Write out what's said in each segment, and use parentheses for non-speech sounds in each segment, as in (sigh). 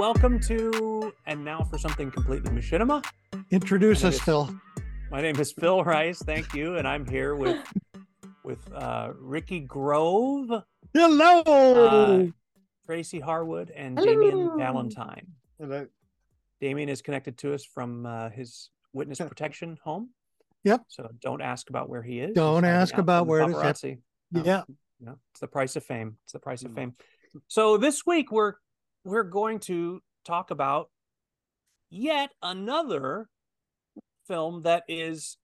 welcome to and now for something completely machinima. Introduce us, is- Phil. My name is Phil Rice. Thank you, and I'm here with (laughs) with uh, Ricky Grove, Hello. uh, Tracy Harwood, and Damien Hello. Valentine. Hello. Damien is connected to us from uh, his witness protection home. Yep. So don't ask about where he is. Don't ask about from the where it is. Yep. paparazzi. No. yeah. No, it's the price of fame. It's the price of Mm. fame. So this week we're we're going to talk about yet another film that is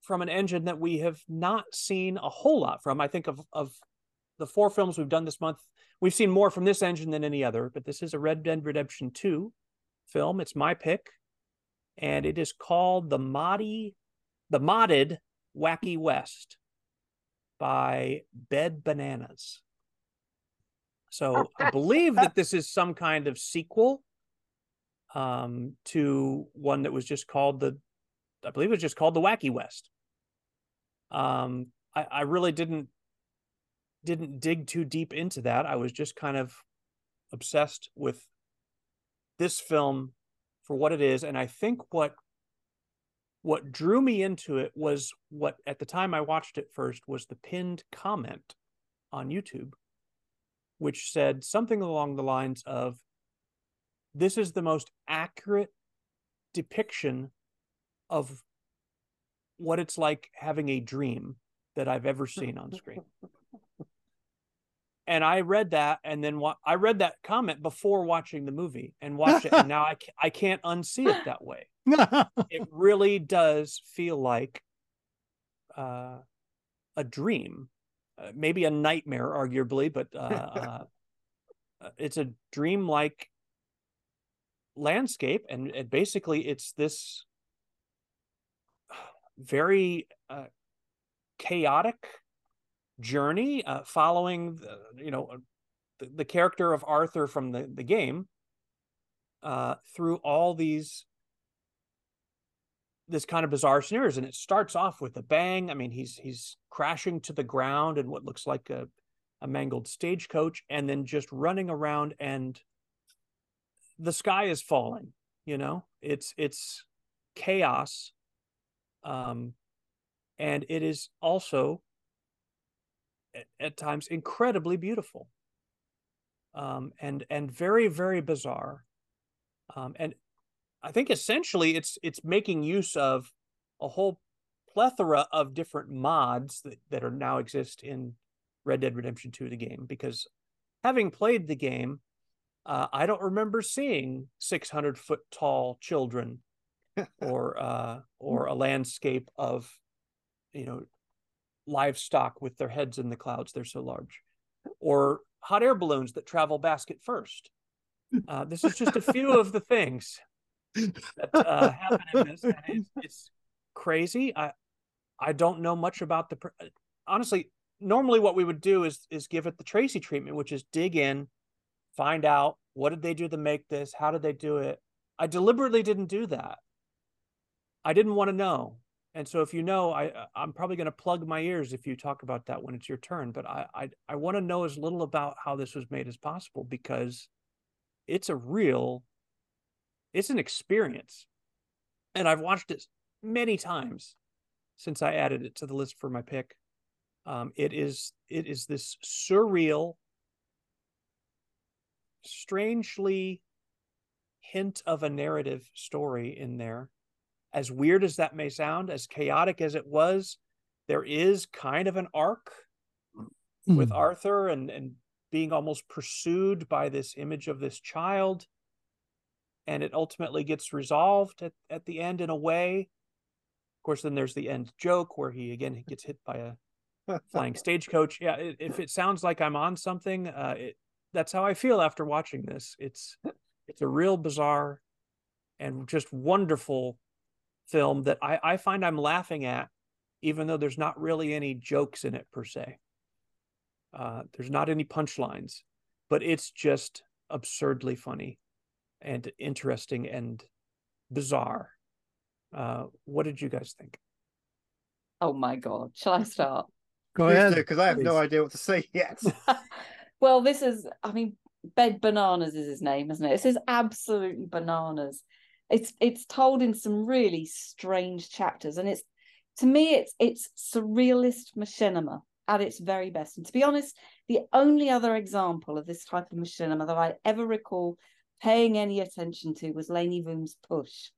from an engine that we have not seen a whole lot from. I think of of the four films we've done this month, we've seen more from this engine than any other, but this is a Red Dead Redemption 2 film. It's my pick. And it is called The Moddy The Modded Wacky West by Bed Bananas. So I believe that this is some kind of sequel um, to one that was just called the, I believe it was just called the Wacky West. Um, I, I really didn't didn't dig too deep into that. I was just kind of obsessed with this film for what it is, and I think what what drew me into it was what at the time I watched it first was the pinned comment on YouTube, which said something along the lines of this is the most accurate depiction of what it's like having a dream that I've ever seen on screen. and I read that, and then wa- I read that comment before watching the movie and watched it, and now I ca- I can't unsee it that way (laughs) it really does feel like uh, a dream, uh, maybe a nightmare, arguably, but uh, (laughs) uh, uh, it's a dream-like landscape, and it, basically, it's this very uh, chaotic journey uh, following, the, you know, the, the character of Arthur from the the game uh, through all these this kind of bizarre scenarios and it starts off with a bang. I mean he's he's crashing to the ground in what looks like a, a mangled stagecoach and then just running around and the sky is falling you know? It's it's chaos um and it is also at, at times incredibly beautiful. Um and and very very bizarre. Um and I think essentially it's it's making use of a whole plethora of different mods that, that are now exist in Red Dead Redemption 2 the game because having played the game uh, I don't remember seeing 600 foot tall children (laughs) or uh, or a landscape of you know livestock with their heads in the clouds they're so large or hot air balloons that travel basket first. (laughs) Uh, this is just a few of the things uh, happen in it's, it's crazy. I I don't know much about the. Honestly, normally what we would do is is give it the Tracy treatment, which is dig in, find out what did they do to make this, how did they do it. I deliberately didn't do that. I didn't want to know, and so if you know, I I'm probably going to plug my ears if you talk about that when it's your turn. But I I, I want to know as little about how this was made as possible because it's a real it's an experience. And i've watched it many times since i added it to the list for my pick. Um, it is it is this surreal strangely hint of a narrative story in there. As weird as that may sound as chaotic as it was there is kind of an arc with Hmm. arthur and and being almost pursued by this image of this child and it ultimately gets resolved at, at the end in a way. Of course then there's the end joke where he again he gets hit by a (laughs) flying stagecoach. Yeah it, if it sounds like i'm on something uh it, that's how i feel after watching this. It's it's a real bizarre and just wonderful film that i i find i'm laughing at even though there's not really any jokes in it per se. Uh there's not any punchlines but it's just absurdly funny and interesting and bizarre uh what did you guys think Oh my god. Shall I start? Go ahead. Because I have no idea what to say yet. (laughs) well, this is I mean, Bed Bananas is his name, isn't it? It says absolutely bananas. It's it's told in some really strange chapters, and it's to me it's it's surrealist machinima at its very best. And to be honest, the only other example of this type of machinima that I ever recall paying any attention to was Lainy Voom's Push,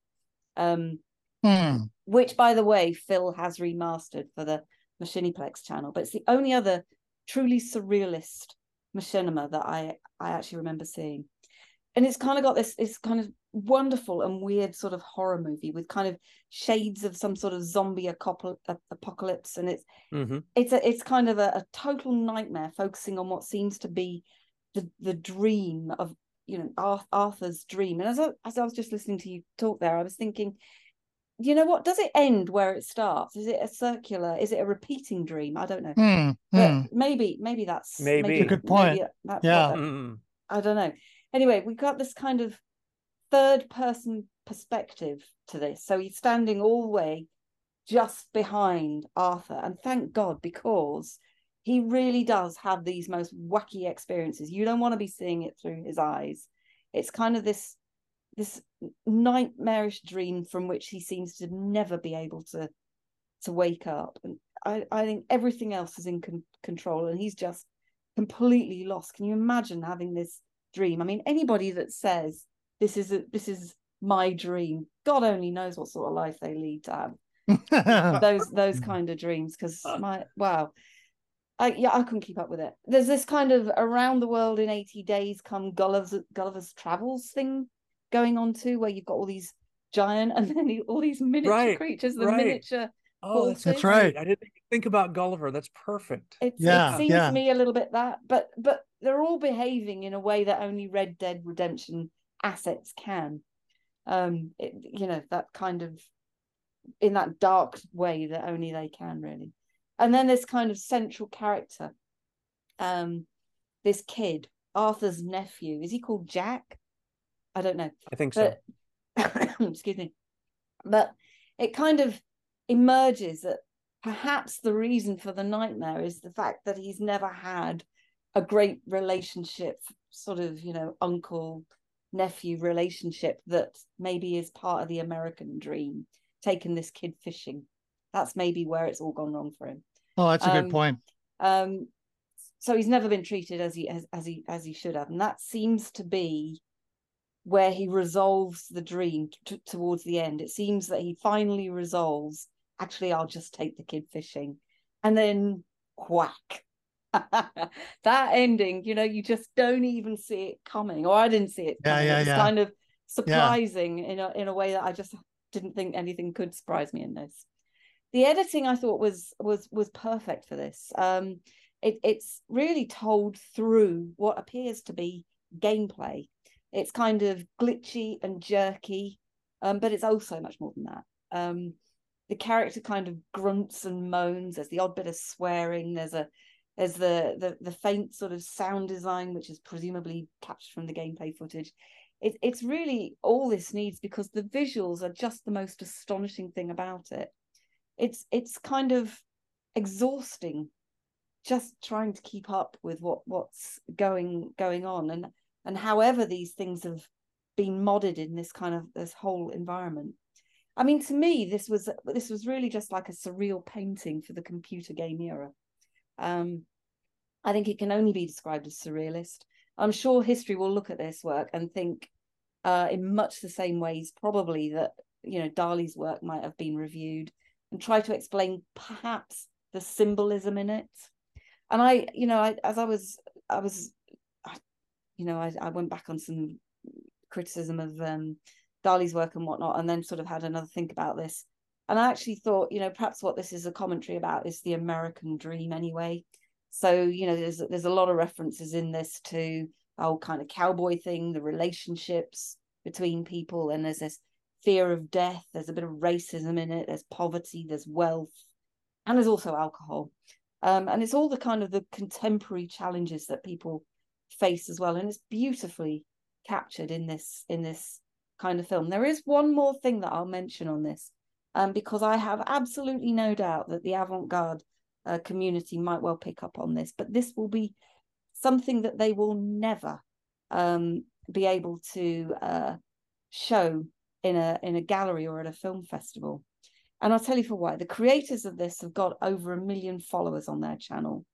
um, Hmm. which, by the way, Phil has remastered for the Machiniplex channel. But it's the only other truly surrealist machinima that I I actually remember seeing, and it's kind of got this this kind of wonderful and weird sort of horror movie with kind of shades of some sort of zombie apocalypse, and it's hmm it's a it's kind of a, a total nightmare focusing on what seems to be the the dream of you know Arthur's dream. And as I, as I was just listening to you talk there, I was thinking, you know what? Does it end where it starts? Is it a circular? Is it a repeating dream? I don't know. Hmm. But Hmm. maybe maybe that's Maybe. It's a good point. maybe that- Yeah. that- Mm. I don't know. Anyway, we got this kind of third person perspective to this. So he's standing all the way just behind Arthur. And thank God, because he really does have these most wacky experiences. You don't want to be seeing it through his eyes. It's kind of this this nightmarish dream from which he seems to never be able to to wake up. And I, I think everything else is in con- control and he's just completely lost. Can you imagine having this dream? I mean, anybody that says this is a, this is my dream, God only knows what sort of life they lead to have Hmm. (laughs) those those kind of dreams because my wow I, yeah, I couldn't keep up with it. There's this kind of around the world in 80 days come Gulliver's Gulliver's Travels thing going on too, where you've got all these giant (laughs) and then all these miniature Right, creatures, the right. miniature. Oh, that's, That's right. I didn't think about Gulliver. That's perfect. It's, Yeah, it seems yeah. to me a little bit that, but but they're all behaving in a way that only Red Dead Redemption assets can. Um, it, you know that kind of in that dark way that only they can really. And then this kind of central character, um, this kid, Arthur's nephew. Is he called Jack? I don't know I think so. (coughs) excuse me but it kind of emerges that perhaps the reason for the nightmare is the fact that he's never had a great relationship sort of you know uncle nephew relationship that maybe is part of the american dream taking this kid fishing that's maybe where it's all gone wrong for him oh, that's a good Um, point. um so he's never been treated as he as, as he as he should have and that seems to be where he resolves the dream t- towards the end it seems that he finally resolves actually i'll just take the kid fishing and then whack (laughs) that ending you know you just don't even see it coming or i didn't see it Yeah, coming. yeah, it's yeah. kind of surprising in a in a way that i just didn't think anything could surprise me in this the editing i thought was was was perfect for this. Um it, it's really told through what appears to be gameplay. It's kind of glitchy and jerky um but it's also much more than that. Um the character kind of grunts and moans. There's the odd bit of swearing. There's a there's the the, the faint sort of sound design which is presumably captured from the gameplay footage. It, it's really all this needs because the visuals are just the most astonishing thing about it it's it's kind of exhausting just trying to keep up with what what's going going on and and however these things have been modded in this kind of this whole environment. I mean to me this was this was really just like a surreal painting for the computer game era. Um i think it can only be described as surrealist. I'm sure history will look at this work and think uh in much the same ways probably that you know dali's work might have been reviewed and try to explain perhaps the symbolism in it. And i you know I, as i was i was I, you know I, I went back on some criticism of um dali's work and whatnot and then sort of had another think about this. And i actually thought you know perhaps what this is a commentary about is the american dream anyway. So you know there's there's a lot of references in this to oh kind of cowboy thing the relationships between people and there's this fear of death there's a bit of racism in it there's poverty there's wealth and there's also alcohol. Um, and it's all the kind of the contemporary challenges that people face as well and it's beautifully captured in this in this kind of film. There is one more thing that i'll mention on this um, because i have absolutely no doubt that the avant-garde uh, community might well pick up on this but this will be something that they will never um, be able to uh, show in a in a gallery or at a film festival. And I'll tell you for why. The creators of this have got over a million followers on their channel.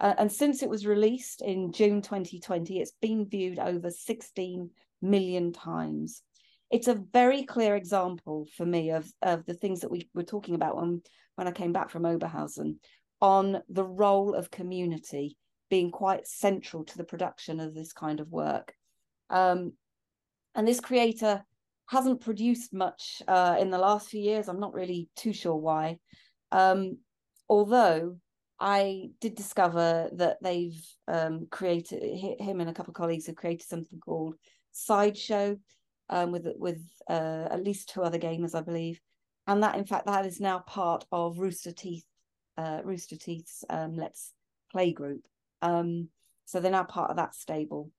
Uh, and since it was released in June 2020, it's been viewed over 16 million times. It's a very clear example for me of, of the things that we were talking about when, when I came back from Oberhausen on the role of community being quite central to the production of this kind of work. Um, and this creator hasn't produced much uh, in the last few years. I'm not really too sure why. Um, although I did discover that they've um, created him and a couple of colleagues have created something called Sideshow um, with with uh, at least two other gamers, I believe, and that in fact that is now part of Rooster Teeth uh, Rooster Teeth's um, Let's Play group. Um, so they're now part of that stable.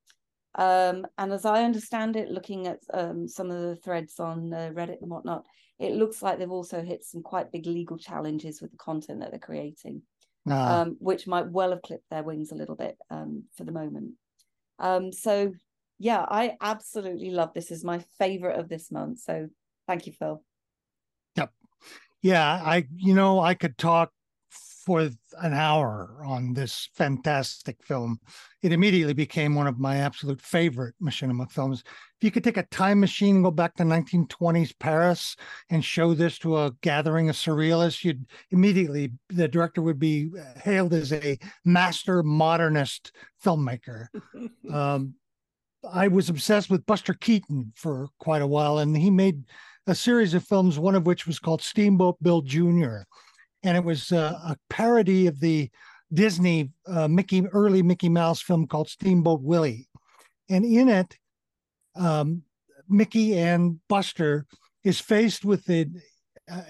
Um, and as I understand it, looking at um, some of the threads on uh, Reddit and whatnot, it looks like they've also hit some quite big legal challenges with the content that they're creating, ah. um, which might well have clipped their wings a little bit um, for the moment. Um, so, yeah, I absolutely love this. is my favorite of this month. So, thank you, Phil. Yep. Yeah, I you know I could talk for an hour on this fantastic film. It immediately became one of my absolute favorite machinima films. If you could take a time machine and go back to 1920s Paris and show this to a gathering of surrealists, you'd immediately, the director would be hailed as a master modernist filmmaker. (laughs) um, I was obsessed with Buster Keaton for quite a while, and he made a series of films, one of which was called Steamboat Bill Jr and it was uh, a parody of the Disney uh, Mickey early Mickey Mouse film called Steamboat Willie, and in it, um, Mickey and Buster is faced with a,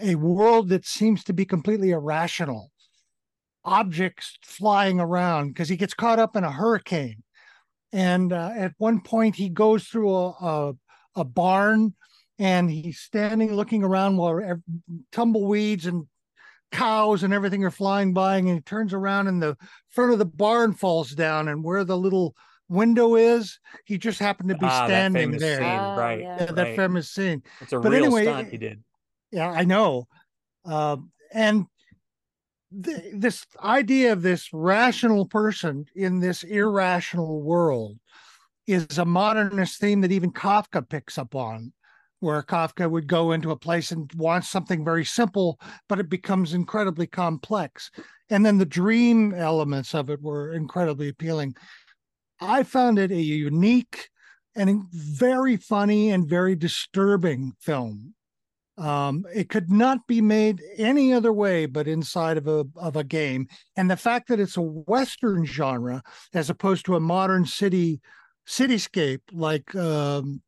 a world that seems to be completely irrational, objects flying around because he gets caught up in a hurricane, and uh, at one point he goes through a, a, a barn and he's standing looking around while tumbleweeds and cows and everything are flying by and he turns around and the front of the barn falls down and where the little window is he just happened to be ah, standing there. scene, oh, right, yeah. yeah, that famous scene. It's a but real anyway, stunt he did. yeah i know. Um, and this idea of this rational person in this irrational world is a modernist theme that even kafka picks up on where Kafka would go into a place and want something very simple, but it becomes incredibly complex. And then the dream elements of it were incredibly appealing. I found it a unique and very funny and very disturbing film. Um, it could not be made any other way but inside of a of a game. And the fact that it's a Western genre as opposed to a modern city cityscape like um,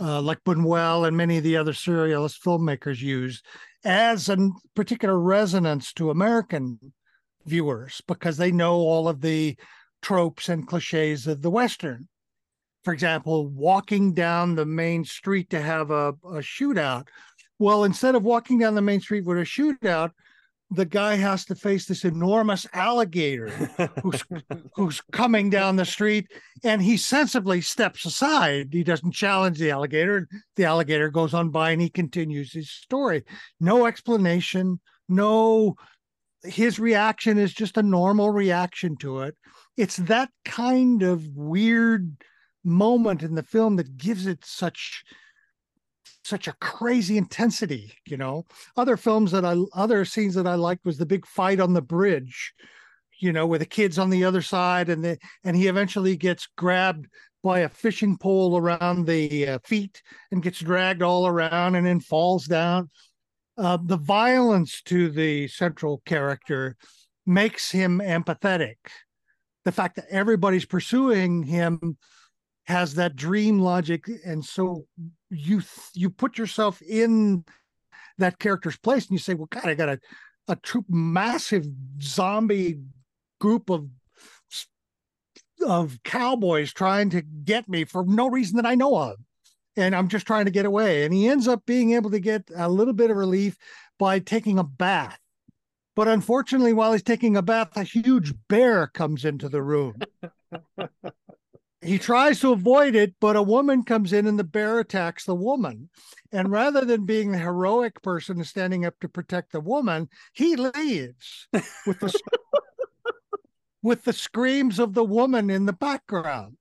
uh, like Buñuel and many of the other surrealist filmmakers used as a particular resonance to American viewers because they know all of the tropes and cliches of the Western. For example, walking down the main street to have a, a shootout. Well, instead of walking down the main street with a shootout, the guy has to face this enormous alligator who's (laughs) who's coming down the street and he sensibly steps aside. He doesn't challenge the alligator the alligator goes on by and he continues his story. No explanation no his reaction is just a normal reaction to it. It's that kind of weird moment in the film that gives it such such a crazy intensity you know? Other films that i other scenes that i liked was the big fight on the bridge you know where the kids on the other side and the and he eventually gets grabbed by a fishing pole around the uh, feet and gets dragged all around and then falls down. Uh, the violence to the central character makes him empathetic. The fact that everybody's pursuing him has that dream logic and so you you put yourself in that character's place and you say well god i got a a troop massive zombie group of of cowboys trying to get me for no reason that i know of and i'm just trying to get away. And he ends up being able to get a little bit of relief by taking a bath. But unfortunately while he's taking a bath a huge bear comes into the room (laughs) he tries to avoid it, but a woman comes in and the bear attacks the woman. And rather than being the heroic person standing up to protect the woman, he leaves with the (laughs) with the screams of the woman in the background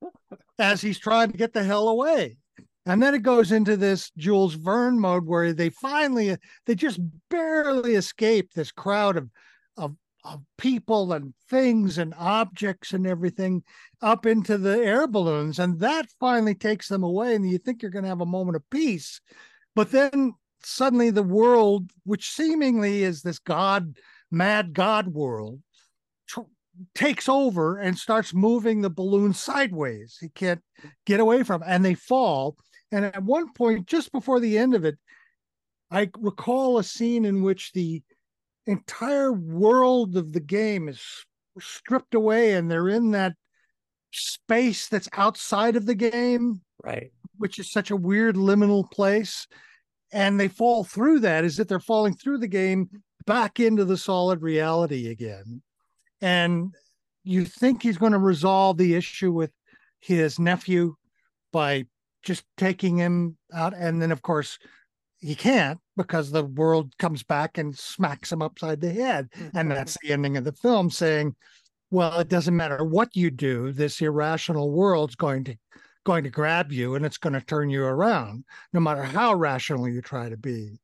as he's trying to get the hell away. And then it goes into this Jules Verne mode where they finally they just barely escape this crowd of of of people and things and objects and everything up into the air balloons. And that finally takes them away. And you think you're going to have a moment of peace. But then suddenly the world, which seemingly is this God, mad God world, takes over and starts moving the balloon sideways. He can't get away from it. And they fall. And at one point, just before the end of it, I recall a scene in which the entire world of the game is stripped away and they're in that space that's outside of the game right. which is such a weird liminal place. And they fall through that, is that they're falling through the game back into the solid reality again. And you think he's going to resolve the issue with his nephew by just taking him out. And then of course he can't because the world comes back and smacks him upside the head. And mm-hmm. that's the ending of the film saying, well, it doesn't matter what you do, this irrational world's going to going to grab you and it's going to turn you around, no matter how rational you try to be.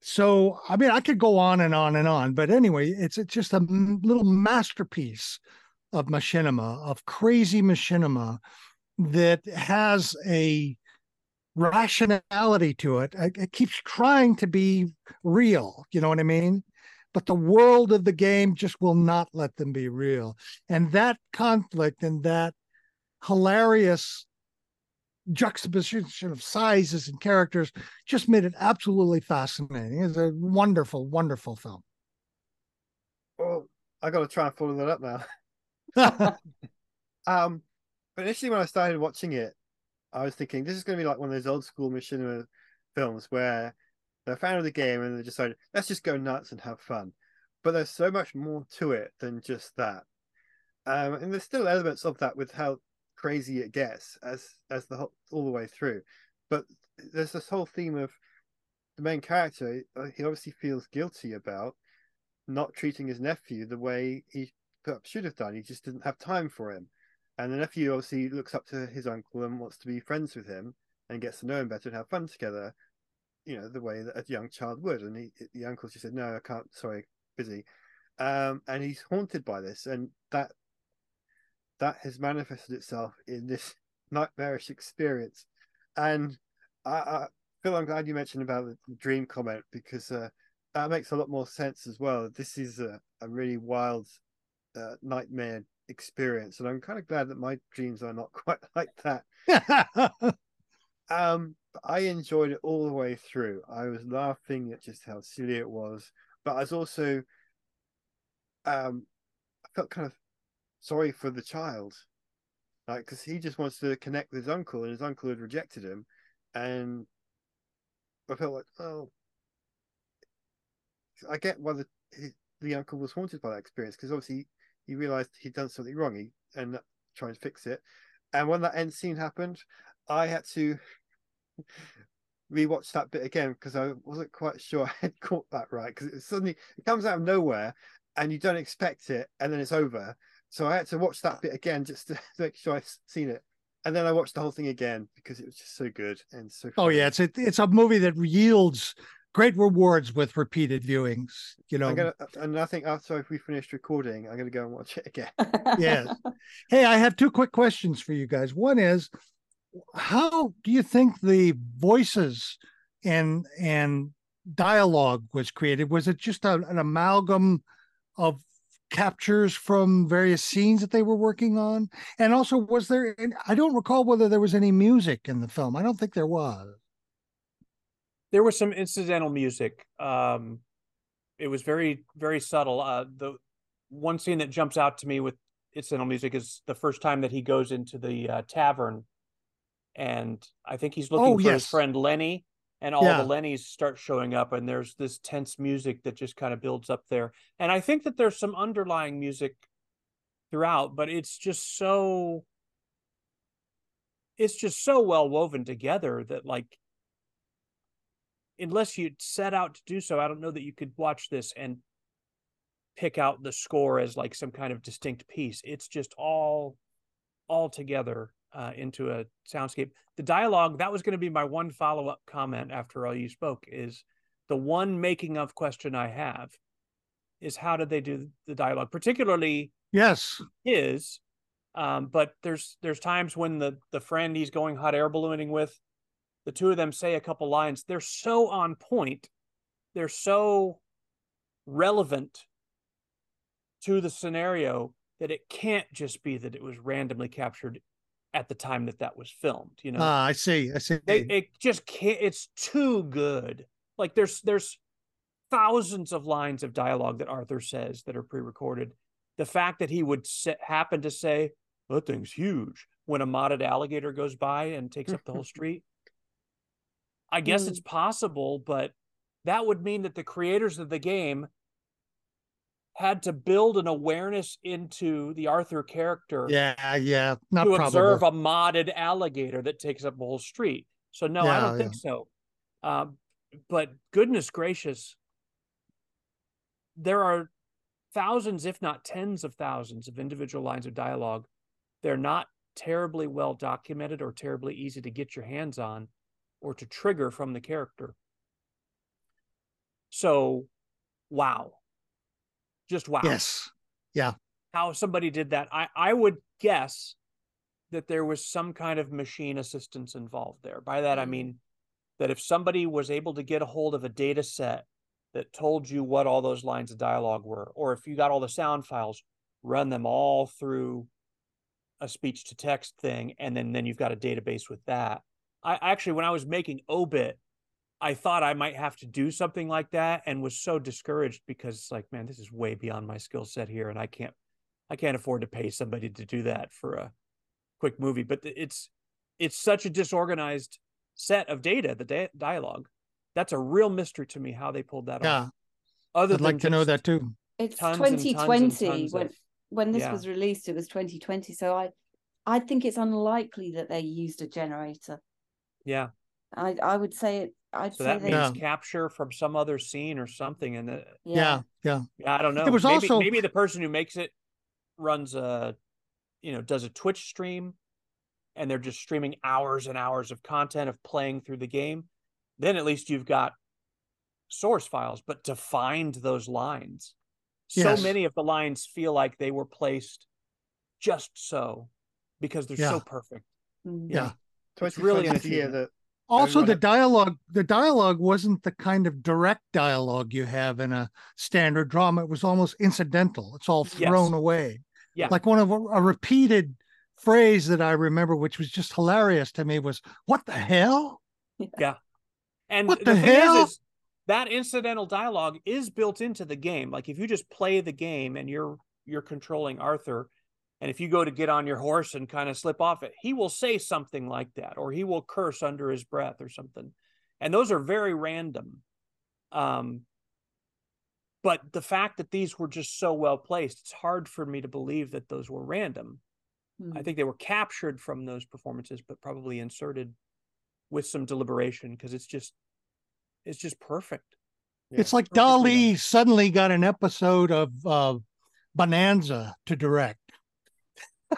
So, I mean, I could go on and on and on, but anyway, it's it's just a little masterpiece of machinima, of crazy machinima that has a rationality to it. It keeps trying to be real. You know what I mean? But the world of the game just will not let them be real. And that conflict and that hilarious juxtaposition of sizes and characters just made it absolutely fascinating. It's a wonderful, wonderful film. Well, I got to try and follow that up now. (laughs) (laughs) um, but initially, when I started watching it, I was thinking this is going to be like one of those old school machinima films where they're fan of the game and they decided let's just go nuts and have fun. But there's so much more to it than just that, um, and there's still elements of that with how crazy it gets as as the whole, all the way through. But there's this whole theme of the main character. Uh, he obviously feels guilty about not treating his nephew the way he should have done. He just didn't have time for him and the nephew obviously looks up to his uncle and wants to be friends with him and gets to know him better and have fun together, you know, the way that a young child would. And he, the uncle just said, "No, I can't. Sorry, busy." Um, and he's haunted by this, and that that has manifested itself in this (laughs) nightmarish experience. And I, I I'm glad you mentioned about the dream comment because uh, that makes a lot more sense as well. This is a, a really wild uh, nightmare experience, and I'm kind of glad that my dreams are not (laughs) quite like that. (laughs) um, I enjoyed it all the way through. I was laughing at just how silly it was, but I was also, um, I felt kind of sorry for the child, like because he just wants to connect with his uncle, and his uncle had rejected him, and I felt like, oh, I get why the the uncle was haunted by that experience because obviously he realized he'd done something wrong he, and trying to fix it. And when that end scene happened, I had to (laughs) rewatch that bit again because I wasn't quite sure (laughs) I had caught that right because it suddenly it comes out of nowhere and you don't expect it and then it's over. So I had to watch that bit again just to (laughs) make sure I've seen it. And then I watched the whole thing again because it was just so good and so. Oh yeah, it's a it's a movie that yields great rewards with repeated viewings. You know, gonna, uh, and I think after we finished recording, I'm going to go and watch it again. (laughs) yes. (laughs) Hey, I have two quick questions for you guys. One is, how do you think the voices and and dialogue was created? Was it just a, an amalgam of captures from various scenes that they were working on? And also, was there? I don't recall whether there was any music in the film. I don't think there was there was some incidental music. Um, it was very very subtle. Uh, the one scene that jumps out to me with incidental music is the first time that he goes into the uh, tavern, and I think he's looking oh, for yes. his friend Lenny, and all yeah. the Lennies start showing up, and there's this tense music that just kind of builds up there. And I think that there's some underlying music throughout, but it's just so it's just so well woven together that like unless you set out to do so, I don't know that you could watch this and pick out the score as like some kind of distinct piece. It's just all all together uh, into a soundscape. The dialogue that was going to be my one follow up comment after all you spoke is the one making of question I have is how did they do the dialogue, particularly yes his. Um, but there's there's times when the the friend he's going hot air ballooning with, the two of them say a couple lines. They're so on point. They're so relevant to the scenario that it can't just be that it was randomly captured at the time that that was filmed you know Ah, I see. I see. they, it just can't it's too good like there's there's thousands of lines of dialogue that arthur says that are pre-recorded the fact that he would happen to say that thing's huge when a modded alligator goes by and takes up the whole (laughs) street i guess Mm. it's possible but that would mean that the creators of the game had to build an awareness into the arthur character yeah, yeah. Not to probable. observe a modded alligator that takes up a whole street. So no, I don't think so. Um, but goodness gracious, there are thousands, if not tens of thousands, of individual lines of dialogue. They're not terribly well documented or terribly easy to get your hands on or to trigger from the character. So, wow. Just wow Yes. Yeah. How somebody did that. I, I would guess that there was some kind of machine assistance involved there. By that, I Mm. mean that if somebody was able to get a hold of a data set that told you what all those lines of dialogue were, or if you got all the sound files, run them all through a speech to text thing, and then, then you've got a database with that. I actually, when I was making Obit, I thought I might have to do something like that and was so discouraged because it's like, man, this is way beyond my skill set here, and I can't I can't afford to pay somebody to do that for a quick movie. But it's it's such a disorganized set of data, the da- dialogue. That's a real mystery to me how they pulled that Yeah. off. Other I'd like to know that too. It's tons tons and 2020 tons when of- when this yeah. was released. It was 2020, so I I think it's unlikely that they used a generator. Yeah, I I would say it. I'd so say that they. means Yeah. capture from some other scene or something, and the, Yeah. Yeah. yeah, I don't know. It was maybe, also- maybe the person who makes it runs a, you know, does a Twitch stream, and they're just streaming hours and hours of content of playing through the game. Then at least you've got source files. But to find those lines, so many of the lines feel like they were placed just so because they're so perfect. Mm. Yeah. So it's really an 2020 is achievement. that Also, the dialogue, the dialogue wasn't the kind of direct dialogue you have in a standard drama. It was almost incidental. It's all Yes. thrown away. Yeah. Like one of a, a repeated phrase that I remember, which was just hilarious to me, was "What the hell?" Yeah and What the, the thing hell? is, is that incidental dialogue is built into the game. Like if you just play the game and you're you're controlling Arthur, and if you go to get on your horse and kind of slip off it, he will say something like that, or he will curse under his breath or something. And those are very random. Um, but the fact that these were just so well placed, it's hard for me to believe that those were random. I Mm. think they were captured from those performances, but probably inserted with some deliberation because it's just it's just perfect. Yeah. It's like Perfectly Dali suddenly got an episode of uh, Bonanza to direct,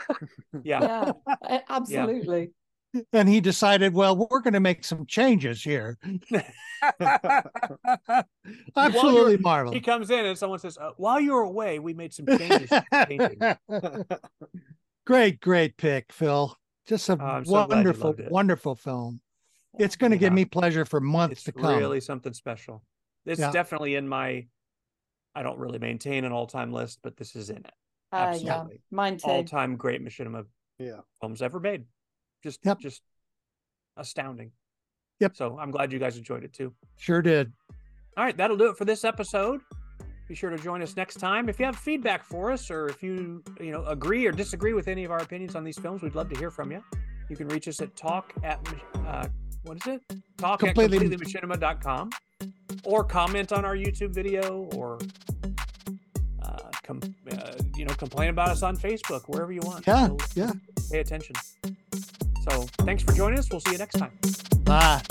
(laughs) Yeah. Yeah, (laughs) a- absolutely. and he decided, well, we're going to make some changes here. (laughs) Absolutely marvelous. he comes in and someone says, uh, "While you were away, we made some changes." to the painting." great, great pick, Phil. Just a Oh, so wonderful, wonderful film. It's going to give me pleasure for months It's to come. really something special. It's Yeah. definitely in my. I don't really maintain an all-time list, but this is in it. Uh, yeah, Absolutely, mine too. all-time great machinima yeah. films ever made. Just, Yep. just astounding. Yep. So I'm glad you guys enjoyed it too. Sure did. All right, that'll do it for this episode. Be sure to join us next time. If you have feedback for us, or if you you know agree or disagree with any of our opinions on these films, we'd love to hear from you. You can reach us at talk at uh, what is it? Talk Completely- at completelymachinima.com or comment on our YouTube video or uh, com- uh, you know complain about us on Facebook wherever you want. Yeah, We'll yeah. pay attention. So thanks for joining us. We'll see you next time. Bye.